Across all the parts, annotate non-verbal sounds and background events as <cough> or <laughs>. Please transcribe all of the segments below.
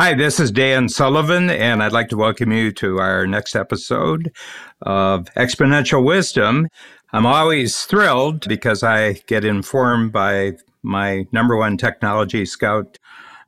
Hi, this is Dan Sullivan, and I'd like to welcome you to our next episode of Exponential Wisdom. I'm always thrilled because I get informed by my number one technology scout,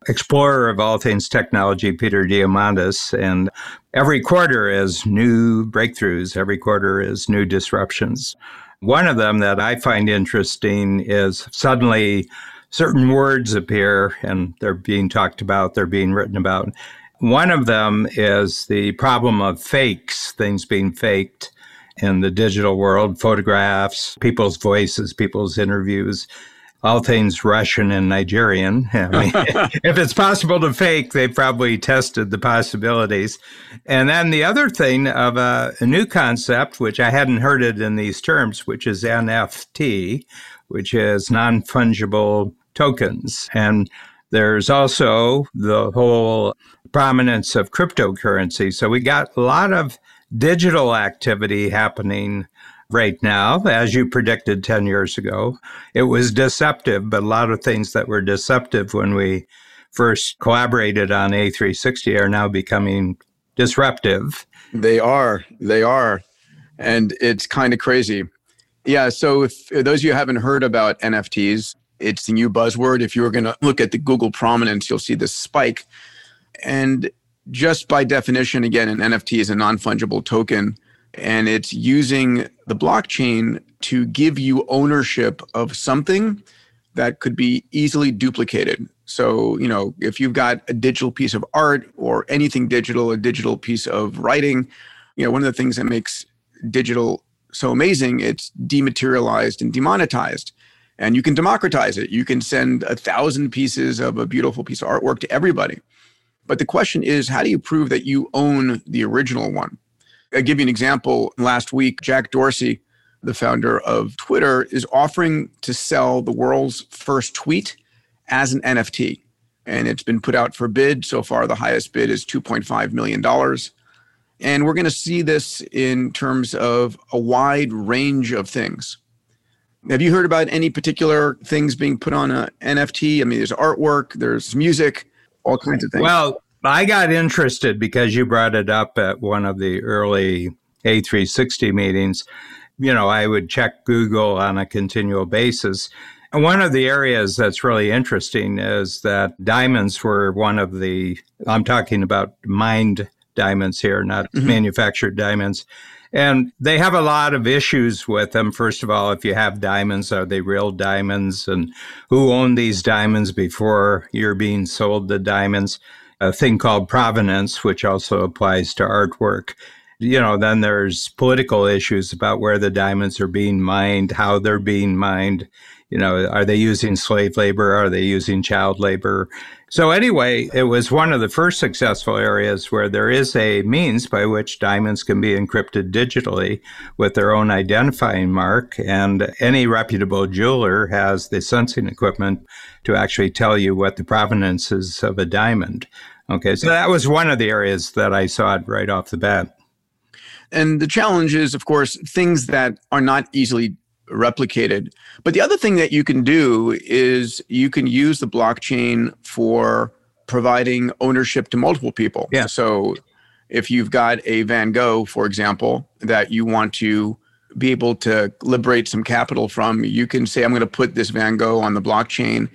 explorer of all things technology, Peter Diamandis. And every quarter is new breakthroughs, every quarter is new disruptions. One of them that I find interesting is suddenly certain words appear and they're being talked about, they're being written about. One of them is the problem of fakes, things being faked in the digital world, photographs, people's voices, people's interviews, all things Russian and Nigerian. <laughs> I mean, <laughs> if it's possible to fake, they probably tested the possibilities. And then the other thing of a, a new concept, which I hadn't heard it in these terms, which is NFT, which is non fungible tokens. And there's also the whole prominence of cryptocurrency. So we got a lot of digital activity happening right now, as you predicted 10 years ago. It was deceptive, but a lot of things that were deceptive when we first collaborated on A360 are now becoming disruptive. They are. They are. And it's kind of crazy. Yeah. So, if those of you haven't heard about NFTs, it's the new buzzword. If you were going to look at the Google prominence, you'll see this spike. And just by definition, again, an NFT is a non fungible token, and it's using the blockchain to give you ownership of something that could be easily duplicated. So, you know, if you've got a digital piece of art or anything digital, a digital piece of writing, you know, one of the things that makes digital so amazing, it's dematerialized and demonetized and you can democratize it. You can send a thousand pieces of a beautiful piece of artwork to everybody. But the question is, how do you prove that you own the original one? I'll give you an example. Last week, Jack Dorsey, the founder of Twitter, is offering to sell the world's first tweet as an NFT. And it's been put out for bid. So far, the highest bid is $2.5 million. And we're going to see this in terms of a wide range of things. Have you heard about any particular things being put on a NFT? I mean, there's artwork, there's music, all kinds of things. Well, I got interested because you brought it up at one of the early A360 meetings. You know, I would check Google on a continual basis. And one of the areas that's really interesting is that diamonds were one of the, I'm talking about mined diamonds here, not mm-hmm. manufactured diamonds and they have a lot of issues with them. First of all, if you have diamonds, are they real diamonds? And who owned these diamonds before you're being sold the diamonds? A thing called provenance, which also applies to artwork. You know, then there's political issues about where the diamonds are being mined, how they're being mined. You know, are they using slave labor? Are they using child labor? So, anyway, it was one of the first successful areas where there is a means by which diamonds can be encrypted digitally with their own identifying mark. And any reputable jeweler has the sensing equipment to actually tell you what the provenance is of a diamond. Okay, so that was one of the areas that I saw right off the bat. And the challenge is, of course, things that are not easily replicated. But the other thing that you can do is you can use the blockchain for providing ownership to multiple people. Yeah. So if you've got a Van Gogh, for example, that you want to be able to liberate some capital from, you can say, I'm going to put this Van Gogh on the blockchain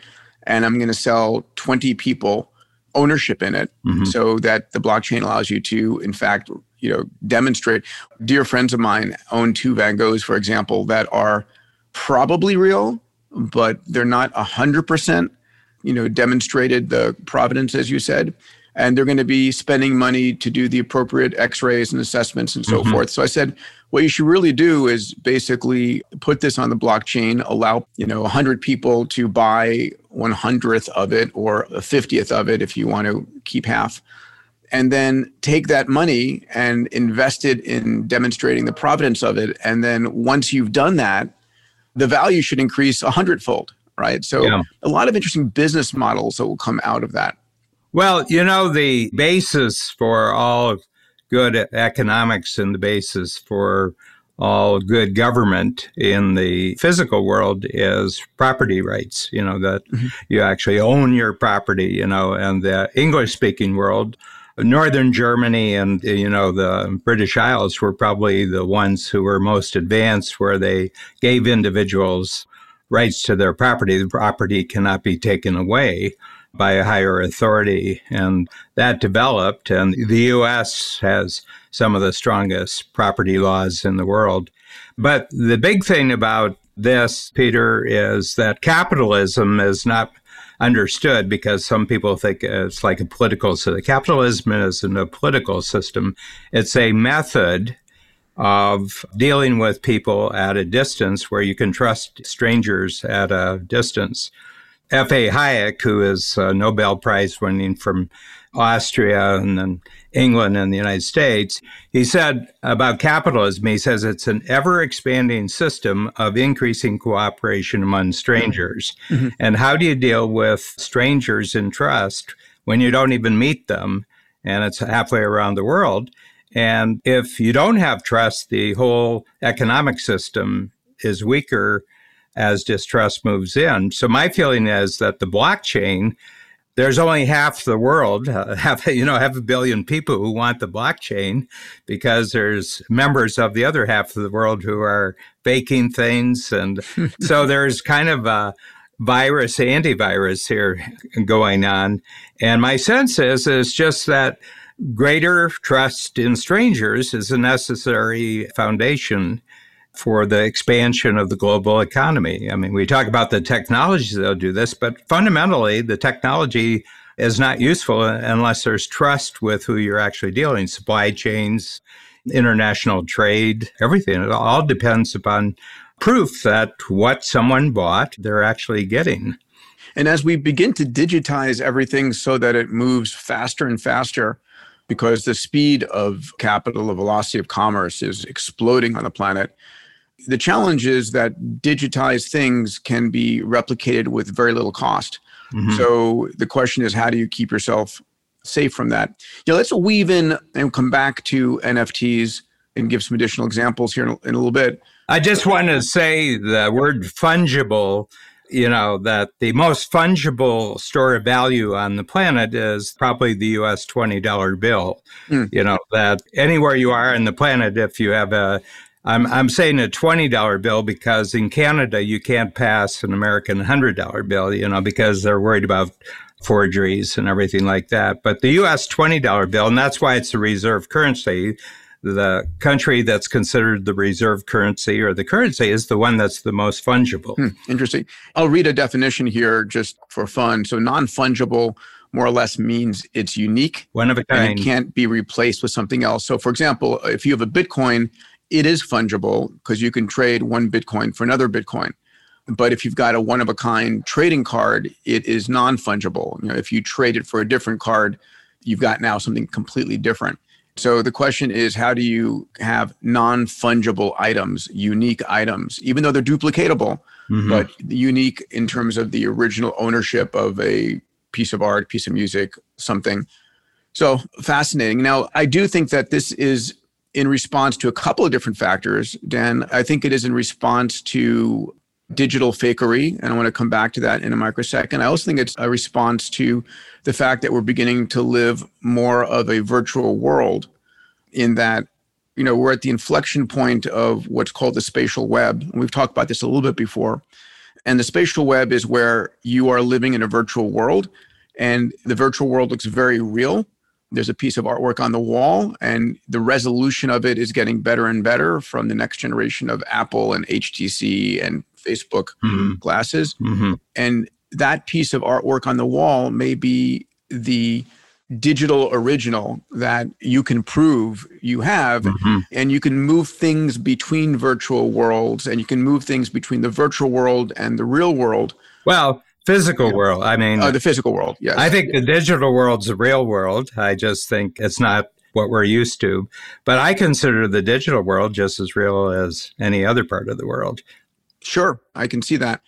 and I'm going to sell 20 people ownership in it mm-hmm. so that the blockchain allows you to, in fact, you know, demonstrate. Dear friends of mine own two Van Goghs, for example, that are probably real, but they're not a hundred percent, you know, demonstrated the provenance, as you said. And they're going to be spending money to do the appropriate x-rays and assessments and so mm-hmm. forth. So I said, what you should really do is basically put this on the blockchain, allow, you know, 100 people to buy 100th of it or a 50th of it if you want to keep half and then take that money and invest it in demonstrating the providence of it. And then once you've done that, the value should increase a hundredfold, right? So yeah. a lot of interesting business models that will come out of that. Well, you know, the basis for all good economics and the basis for all good government in the physical world is property rights, you know, that mm-hmm. you actually own your property, you know, and the English speaking world, Northern Germany and, you know, the British Isles were probably the ones who were most advanced where they gave individuals rights to their property. The property cannot be taken away by a higher authority. And that developed, and the U.S. has some of the strongest property laws in the world. But the big thing about this, Peter, is that capitalism is not understood because some people think it's like a political system. Capitalism isn't a political system. It's a method of dealing with people at a distance where you can trust strangers at a distance. F.A. Hayek, who is a Nobel Prize winning from Austria and then England and the United States, he said about capitalism, he says it's an ever expanding system of increasing cooperation among strangers. Mm-hmm. And how do you deal with strangers in trust when you don't even meet them and it's halfway around the world? And if you don't have trust, the whole economic system is weaker as distrust moves in. So my feeling is that the blockchain, there's only half the world, uh, <laughs> half you know, half a billion people who want the blockchain, because there's members of the other half of the world who are faking things, and <laughs> so there's kind of a virus antivirus here going on. And my sense is is just that greater trust in strangers is a necessary foundation for the expansion of the global economy. I mean, we talk about the technologies that'll do this, but fundamentally, the technology is not useful unless there's trust with who you're actually dealing, supply chains, international trade, everything. It all depends upon proof that what someone bought, they're actually getting. And as we begin to digitize everything so that it moves faster and faster, because the speed of capital, the velocity of commerce is exploding on the planet, the challenge is that digitized things can be replicated with very little cost. Mm-hmm. So the question is, how do you keep yourself safe from that? Yeah, let's weave in and come back to NFTs and give some additional examples here in a, in a little bit. I just want to say the word fungible you know, that the most fungible store of value on the planet is probably the US $20 bill. Mm. You know, that anywhere you are on the planet, if you have a I'm, I'm saying a $20 bill because in Canada, you can't pass an American $100 bill, you know, because they're worried about forgeries and everything like that. But the US $20 bill, and that's why it's a reserve currency, the country that's considered the reserve currency or the currency is the one that's the most fungible. Hmm, interesting. I'll read a definition here just for fun. So non fungible more or less means it's unique. One of a kind. And it can't be replaced with something else. So, for example, if you have a Bitcoin, it is fungible because you can trade one Bitcoin for another Bitcoin. But if you've got a one of a kind trading card, it is non fungible. You know, if you trade it for a different card, you've got now something completely different. So the question is, how do you have non fungible items, unique items, even though they're duplicatable, mm-hmm. but unique in terms of the original ownership of a piece of art, piece of music, something. So fascinating. Now, I do think that this is in response to a couple of different factors, Dan. I think it is in response to digital fakery, and I want to come back to that in a microsecond. I also think it's a response to the fact that we're beginning to live more of a virtual world in that you know we're at the inflection point of what's called the spatial web and we've talked about this a little bit before and the spatial web is where you are living in a virtual world and the virtual world looks very real there's a piece of artwork on the wall and the resolution of it is getting better and better from the next generation of apple and htc and facebook mm-hmm. glasses mm-hmm. and that piece of artwork on the wall may be the digital original that you can prove you have mm-hmm. and you can move things between virtual worlds and you can move things between the virtual world and the real world well physical world. I mean, oh, the physical world. Yes. I think the digital world's the real world. I just think it's not what we're used to. But I consider the digital world just as real as any other part of the world. Sure, I can see that.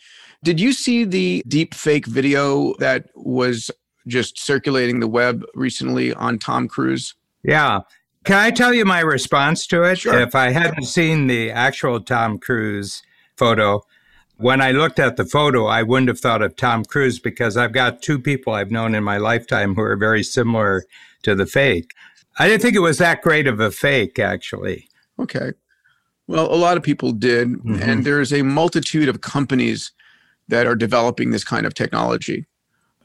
Did you see the deep fake video that was just circulating the web recently on Tom Cruise? Yeah. Can I tell you my response to it? Sure. If I hadn't seen the actual Tom Cruise photo, when I looked at the photo, I wouldn't have thought of Tom Cruise because I've got two people I've known in my lifetime who are very similar to the fake. I didn't think it was that great of a fake, actually. Okay. Well, a lot of people did. Mhm. And there's a multitude of companies that are developing this kind of technology.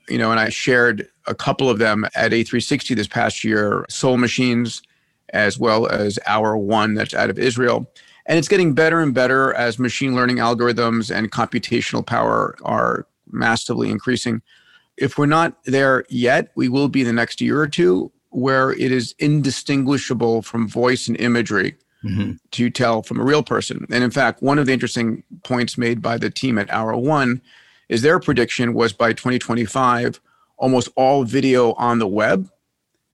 You know, and I shared a couple of them at A360 this past year Soul Machines, as well as Hour One, that's out of Israel. And it's getting better and better as machine learning algorithms and computational power are massively increasing. If we're not there yet, we will be in the next year or two where it is indistinguishable from voice and imagery Mhm. to tell from a real person. And in fact, one of the interesting points made by the team at Hour One is their prediction was by 2025, almost all video on the web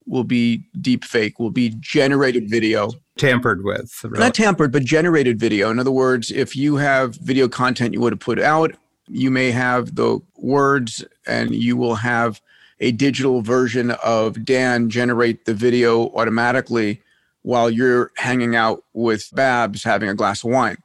will be deep fake, will be generated video. Tampered with. really. Not tampered, but generated video. In other words, if you have video content you would have put out, you may have the words and you will have a digital version of Dan generate the video automatically while you're hanging out with Babs having a glass of wine.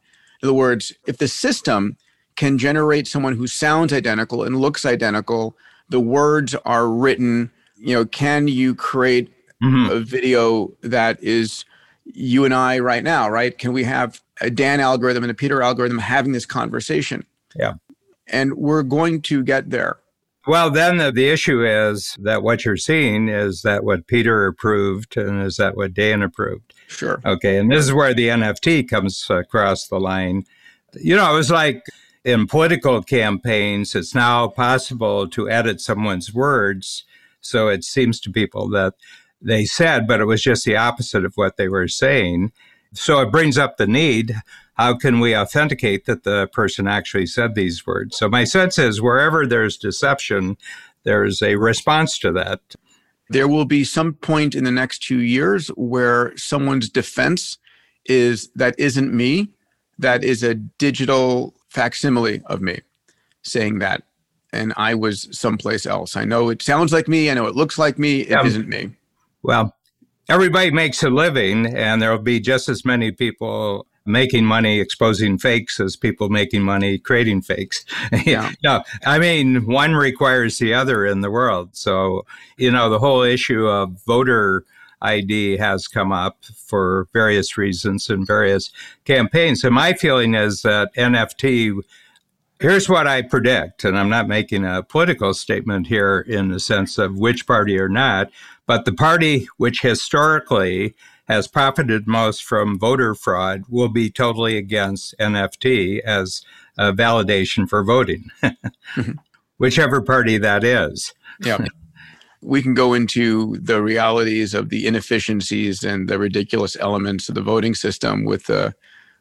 In other words, if the system can generate someone who sounds identical and looks identical, the words are written, you know, can you create Mhm. a video that is you and I right now, right? Can we have a Dan algorithm and a Peter algorithm having this conversation? Yeah. And we're going to get there. Well, then the, the issue is that what you're seeing is that what Peter approved and is that what Dan approved. Sure. Okay. And this is where the NFT comes across the line. You know, it was like in political campaigns, it's now possible to edit someone's words. So it seems to people that they said, but it was just the opposite of what they were saying. So it brings up the need. How can we authenticate that the person actually said these words? So my sense is wherever there's deception, there's a response to that. There will be some point in the next two years where someone's defense is that isn't me, that is a digital facsimile of me saying that. And I was someplace else. I know it sounds like me. I know it looks like me. It um, Yeah. not me. Well, everybody makes a living, and there'll be just as many people making money exposing fakes as people making money creating fakes. <laughs> Yeah. no, I mean, one requires the other in the world. So, you know, the whole issue of voter ID has come up for various reasons in various campaigns. And my feeling is that NFT Here's what I predict, and I'm not making a political statement here in the sense of which party or not, but the party which historically has profited most from voter fraud will be totally against NFT as a validation for voting, mm-hmm. <laughs> whichever party that is. Yeah. we can go into the realities of the inefficiencies and the ridiculous elements of the voting system with the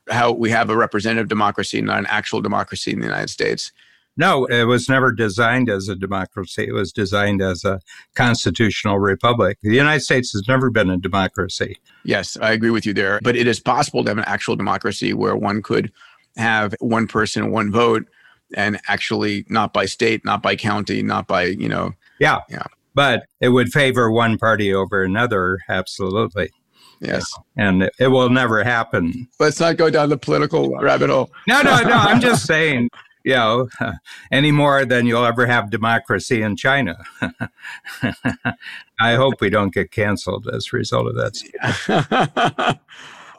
how we have a representative democracy, not an actual democracy in the United States. No, it was never designed as a democracy. It was designed as a constitutional republic. The United States has never been a democracy. Yes, I agree with you there. But it is possible to have an actual democracy where one could have one person, one vote, and actually not by state, not by county, not by, you know. Yeah. Yeah. But it would favor one party over another, absolutely. Yes. And it will never happen. Let's not go down the political rabbit hole. No, no, no. I'm just saying, <laughs> you know, <laughs> any more than you'll ever have democracy in China. <laughs> I hope we don't get canceled as a result of that. <laughs>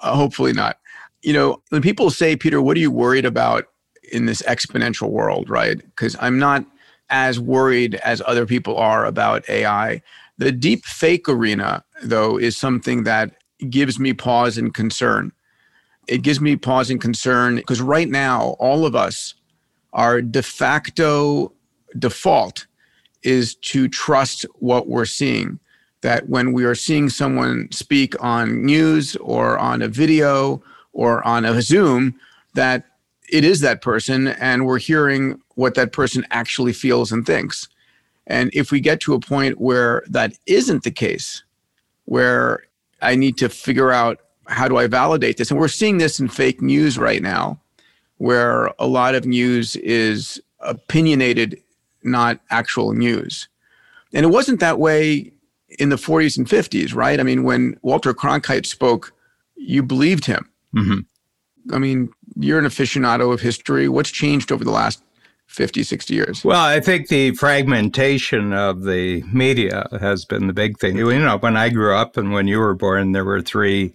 Uh, hopefully not. You know, when people say, Peter, what are you worried about in this exponential world, right? Because I'm not as worried as other people are about AI. The deep fake arena, though, is something that gives me pause and concern. It gives me pause and concern because right now, all of us, our de facto default is to trust what we're seeing. That when we are seeing someone speak on news or on a video or on a Zoom, that it is that person and we're hearing what that person actually feels and thinks. And if we get to a point where that isn't the case, where I need to figure out how do I validate this? And we're seeing this in fake news right now, where a lot of news is opinionated, not actual news. And it wasn't that way in the 40s and 50s, right? I mean, when Walter Cronkite spoke, you believed him. Mm-hmm. I mean, you're an aficionado of history. What's changed over the last 50, 60 years? Well, I think the fragmentation of the media has been the big thing. You know, when I grew up and when you were born, there were three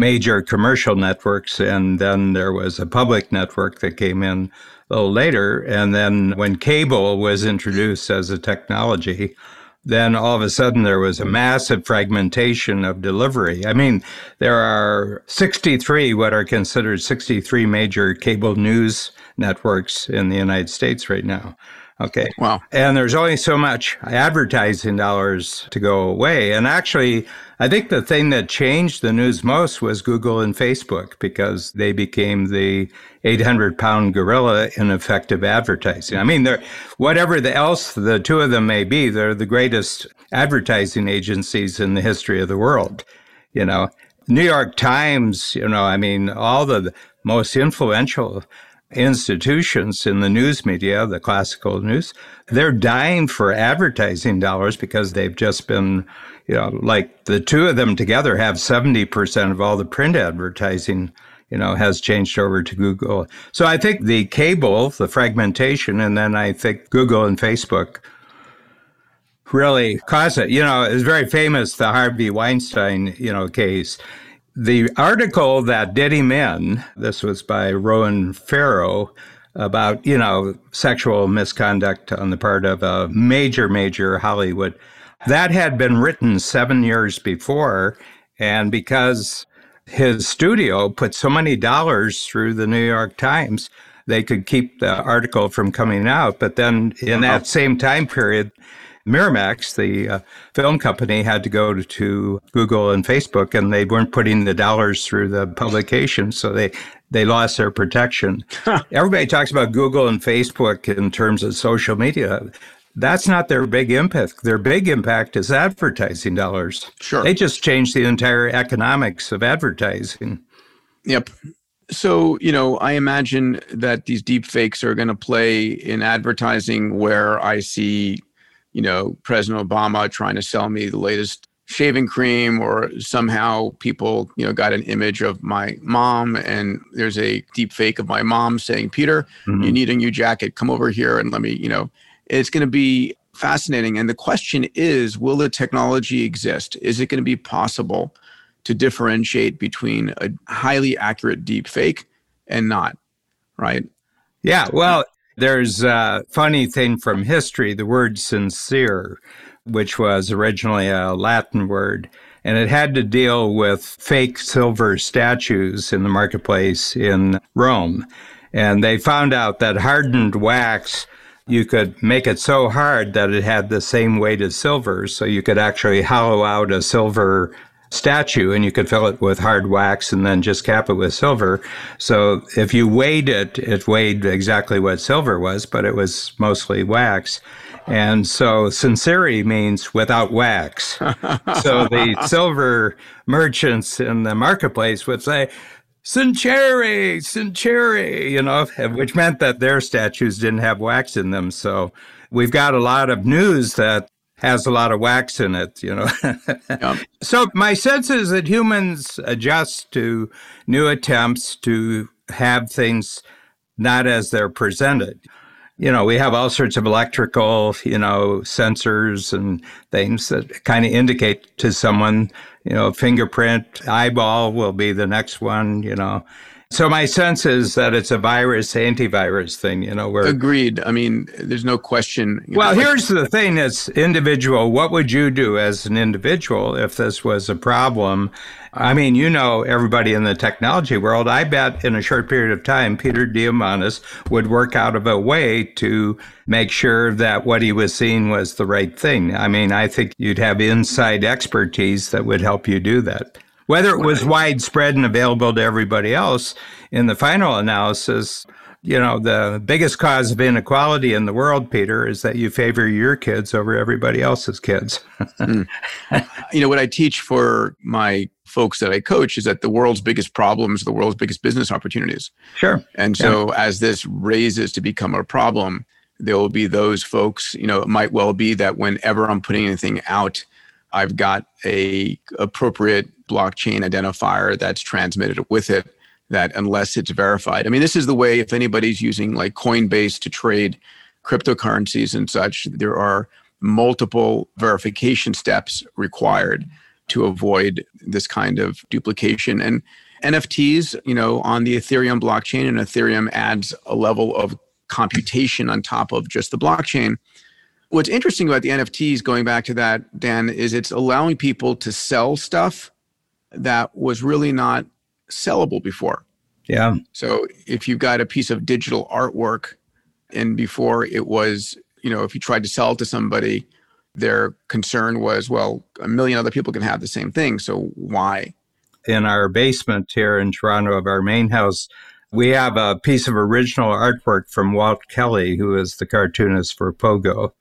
major commercial networks, and then there was a public network that came in a little later. And then when cable was introduced as a technology, then all of a sudden there was a massive fragmentation of delivery. I mean, there are 63 what are considered 63 major cable news networks in the United States right now. Okay. Wow. And there's only so much advertising dollars to go away. And actually, I think the thing that changed the news most was Google and Facebook because they became the 800 pound gorilla in effective advertising. I mean, they're, whatever the else the two of them may be, they're the greatest advertising agencies in the history of the world. You know, New York Times, you know, I mean, all the most influential institutions in the news media, the classical news, they're dying for advertising dollars because they've just been, you know, like the two of them together have 70% of all the print advertising, you know, has changed over to Google. So I think the cable, the fragmentation, and then I think Google and Facebook really cause it. You know, it's very famous, the Harvey Weinstein, you know, case the article that did him in, this was by Ronan Farrow, about, you know, sexual misconduct on the part of a major, major Hollywood. That had been written seven years before. And because his studio put so many dollars through the New York Times, they could keep the article from coming out. But then in that same time period, Miramax, the uh, film company, had to go to, to, Google and Facebook, and they weren't putting the dollars through the publication, so they they lost their protection. Everybody talks about Google and Facebook in terms of social media. That's not their big impact. Their big impact is advertising dollars. Sure. They just changed the entire economics of advertising. Yep. So, you know, I imagine that these deep fakes are going to play in advertising where I see you know, President Obama trying to sell me the latest shaving cream or somehow people you know got an image of my mom and there's a deep fake of my mom saying peter mm-hmm. you need a new jacket. Come over here and let me you know. It's going to be fascinating and the question is will the technology exist? Is it going to be possible to differentiate between a highly accurate deep fake and not right? Yeah well there's a funny thing from history the word sincere, which was originally a Latin word, and it had to deal with fake silver statues in the marketplace in Rome. And they found out that hardened wax you could make it so hard that it had the same weight as silver. So you could actually hollow out a silver statue and you could fill it with hard wax and then just cap it with silver. So if you weighed it, it weighed exactly what silver was, but it was mostly wax. And so sinceri means without wax. <laughs> so the silver merchants in the marketplace would say, Sinceri, Sinceri, you know, which meant that their statues didn't have wax in them. So we've got a lot of news that has a lot of wax in it, you know. <laughs> yep. So my sense is that humans adjust to new attempts to have things not as they're presented. You know, we have all sorts of electrical, you know, sensors and things that kind of indicate to someone, you know, fingerprint, eyeball will be the next one, you know. So my sense is that it's a virus antivirus thing, you know, where agreed. I mean, there's no question. Well, know, here's the thing as individual, what would you do as an individual if this was a problem? I mean, you know everybody in the technology world. I bet in a short period of time, Peter Diamandis would work out of a way to make sure that what he was seeing was the right thing. I mean, I think you'd have inside expertise that would help you do that. Whether it was widespread and available to everybody else, in the final analysis, you know, the biggest cause of inequality in the world, Peter, is that you favor your kids over everybody else's kids. <laughs> mm. You know, what I teach for my folks that I coach is that the world's biggest problems, the world's biggest business opportunities. Sure. And so yeah. as this raises to become a problem, there will be those folks, you know, it might well be that whenever I'm putting anything out I've got a appropriate blockchain identifier that's transmitted with it that unless it's verified. I mean, this is the way if anybody's using like Coinbase to trade cryptocurrencies and such, there are multiple verification steps required to avoid this kind of duplication. And NFTs, you know, on the Ethereum blockchain, and Ethereum adds a level of computation on top of just the blockchain. What's interesting about the NFTs, going back to that, Dan, is it's allowing people to sell stuff that was really not sellable before. Yeah. So if you've got a piece of digital artwork and before it was, you know, if you tried to sell it to somebody, their concern was, well, a million other people can have the same thing. So why? In our basement here in Toronto of our main house, we have a piece of original artwork from Walt Kelly, who is the cartoonist for Pogo.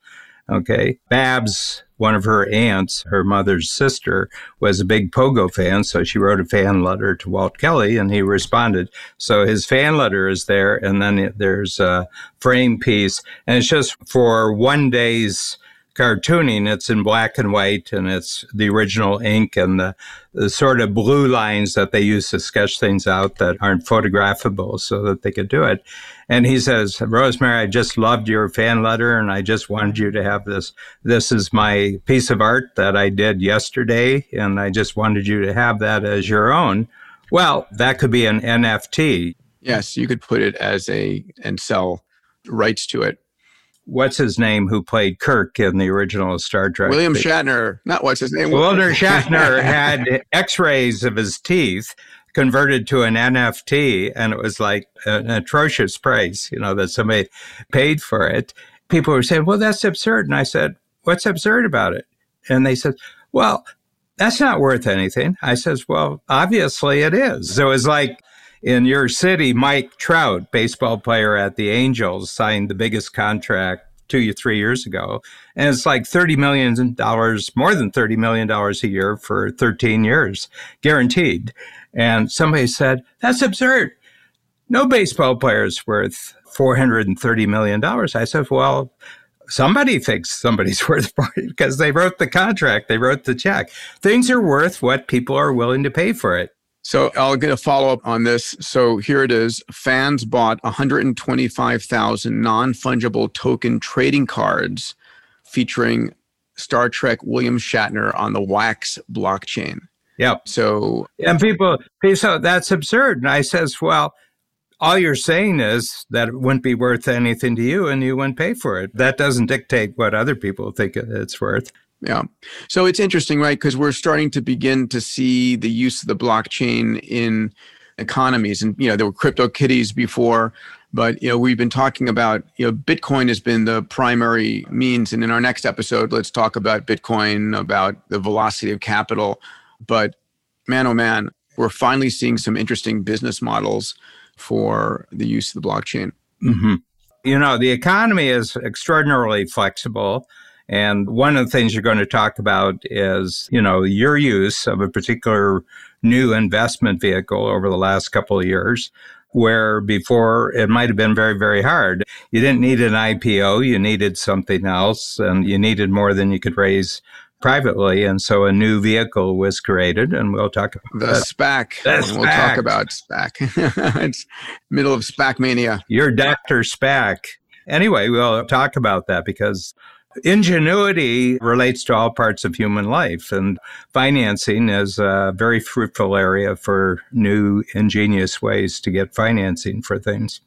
Okay. Babs, one of her aunts, her mother's sister, was a big Pogo fan. So she wrote a fan letter to Walt Kelly and he responded. So his fan letter is there. And then there's a frame piece. And it's just for one day's cartooning, it's in black and white and it's the original ink and the, the, sort of blue lines that they use to sketch things out that aren't photographable so that they could do it. And he says, Rosemary, I just loved your fan letter and I just wanted you to have this. This is my piece of art that I did yesterday and I just wanted you to have that as your own. Well, that could be an NFT. Yes, you could put it as a and sell rights to it what's his name who played Kirk in the original Star Trek? William Shatner. Not what's his name. William <laughs> Shatner had X-rays of his teeth converted to an NFT, and it was like an atrocious price. You know that somebody paid for it. People were saying, "Well, that's absurd," and I said, "What's absurd about it?" And they said, "Well." That's not worth anything. I says, well, obviously it is. So it was like in your city, Mike Trout, baseball player at the Angels, signed the biggest contract two or three years ago. And it's like $30 million, more than $30 million a year for 13 years, guaranteed. And somebody said, that's absurd. No baseball player is worth $430 million. I said, well, somebody thinks somebody's <laughs> worth more because they wrote the contract, they wrote the check. Things are worth what people are willing to pay for it. So I'll get a follow up on this. So here it is. Fans bought 125,000 non fungible token trading cards featuring Star Trek William Shatner on the Wax blockchain. Yep. So and people, so that's absurd. And I says, well, all you're saying is that it wouldn't be worth anything to you and you wouldn't pay for it. That doesn't dictate what other people think it's worth. Yeah. So it's interesting, right? Because we're starting to begin to see the use of the blockchain in economies. And, you know, there were crypto kitties before, but, you know, we've been talking about, you know, Bitcoin has been the primary means. And in our next episode, let's talk about Bitcoin, about the velocity of capital. But man, oh man, we're finally seeing some interesting business models for the use of the blockchain. Mm-hmm. You know, the economy is extraordinarily flexible. And one of the things you're going to talk about is, you know, your use of a particular new investment vehicle over the last couple of years, where before it might have been very, very hard. You didn't need an IPO, you needed something else, and you needed more than you could raise privately. And so a new vehicle was created, and we'll talk about the that. SPAC. The SPAC. We'll talk about SPAC. <laughs> it's middle of SPAC mania. You're Dr. SPAC. Anyway, we'll talk about that because Ingenuity relates to all parts of human life, and financing is a very fruitful area for new, ingenious ways to get financing for things.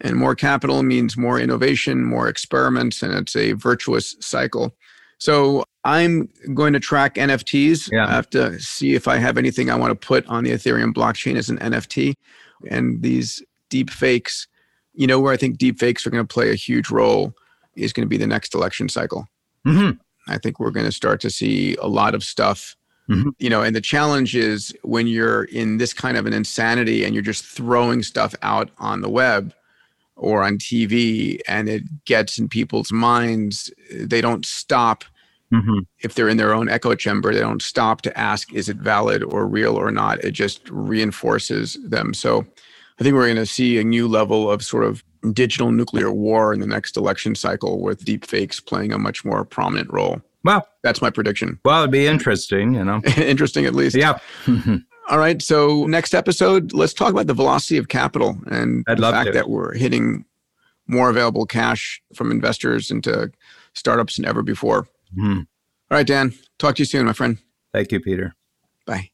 And more capital means more innovation, more experiments, and it's a virtuous cycle. So I'm going to track NFTs. Yeah. I have to see if I have anything I want to put on the Ethereum blockchain as an NFT. And these deep fakes, you know, where I think deep fakes are going to play a huge role is going to be the next election cycle. Mm-hmm. I think we're going to start to see a lot of stuff. Mm-hmm. You know, and the challenge is when you're in this kind of an insanity and you're just throwing stuff out on the web or on TV and it gets in people's minds, they don't stop. Mm-hmm. If they're in their own echo chamber, they don't stop to ask, is it valid or real or not? It just reinforces them. So I think we're going to see a new level of sort of digital nuclear war in the next election cycle with deep fakes playing a much more prominent role. Well, that's my prediction. Well, it'd be interesting, you know. <laughs> interesting at least. Yeah. <laughs> All right. So next episode, let's talk about the velocity of capital and I'd the fact to. that we're hitting more available cash from investors into startups than ever before. Mhm. All right, Dan. Talk to you soon, my friend. Thank you, Peter. Bye.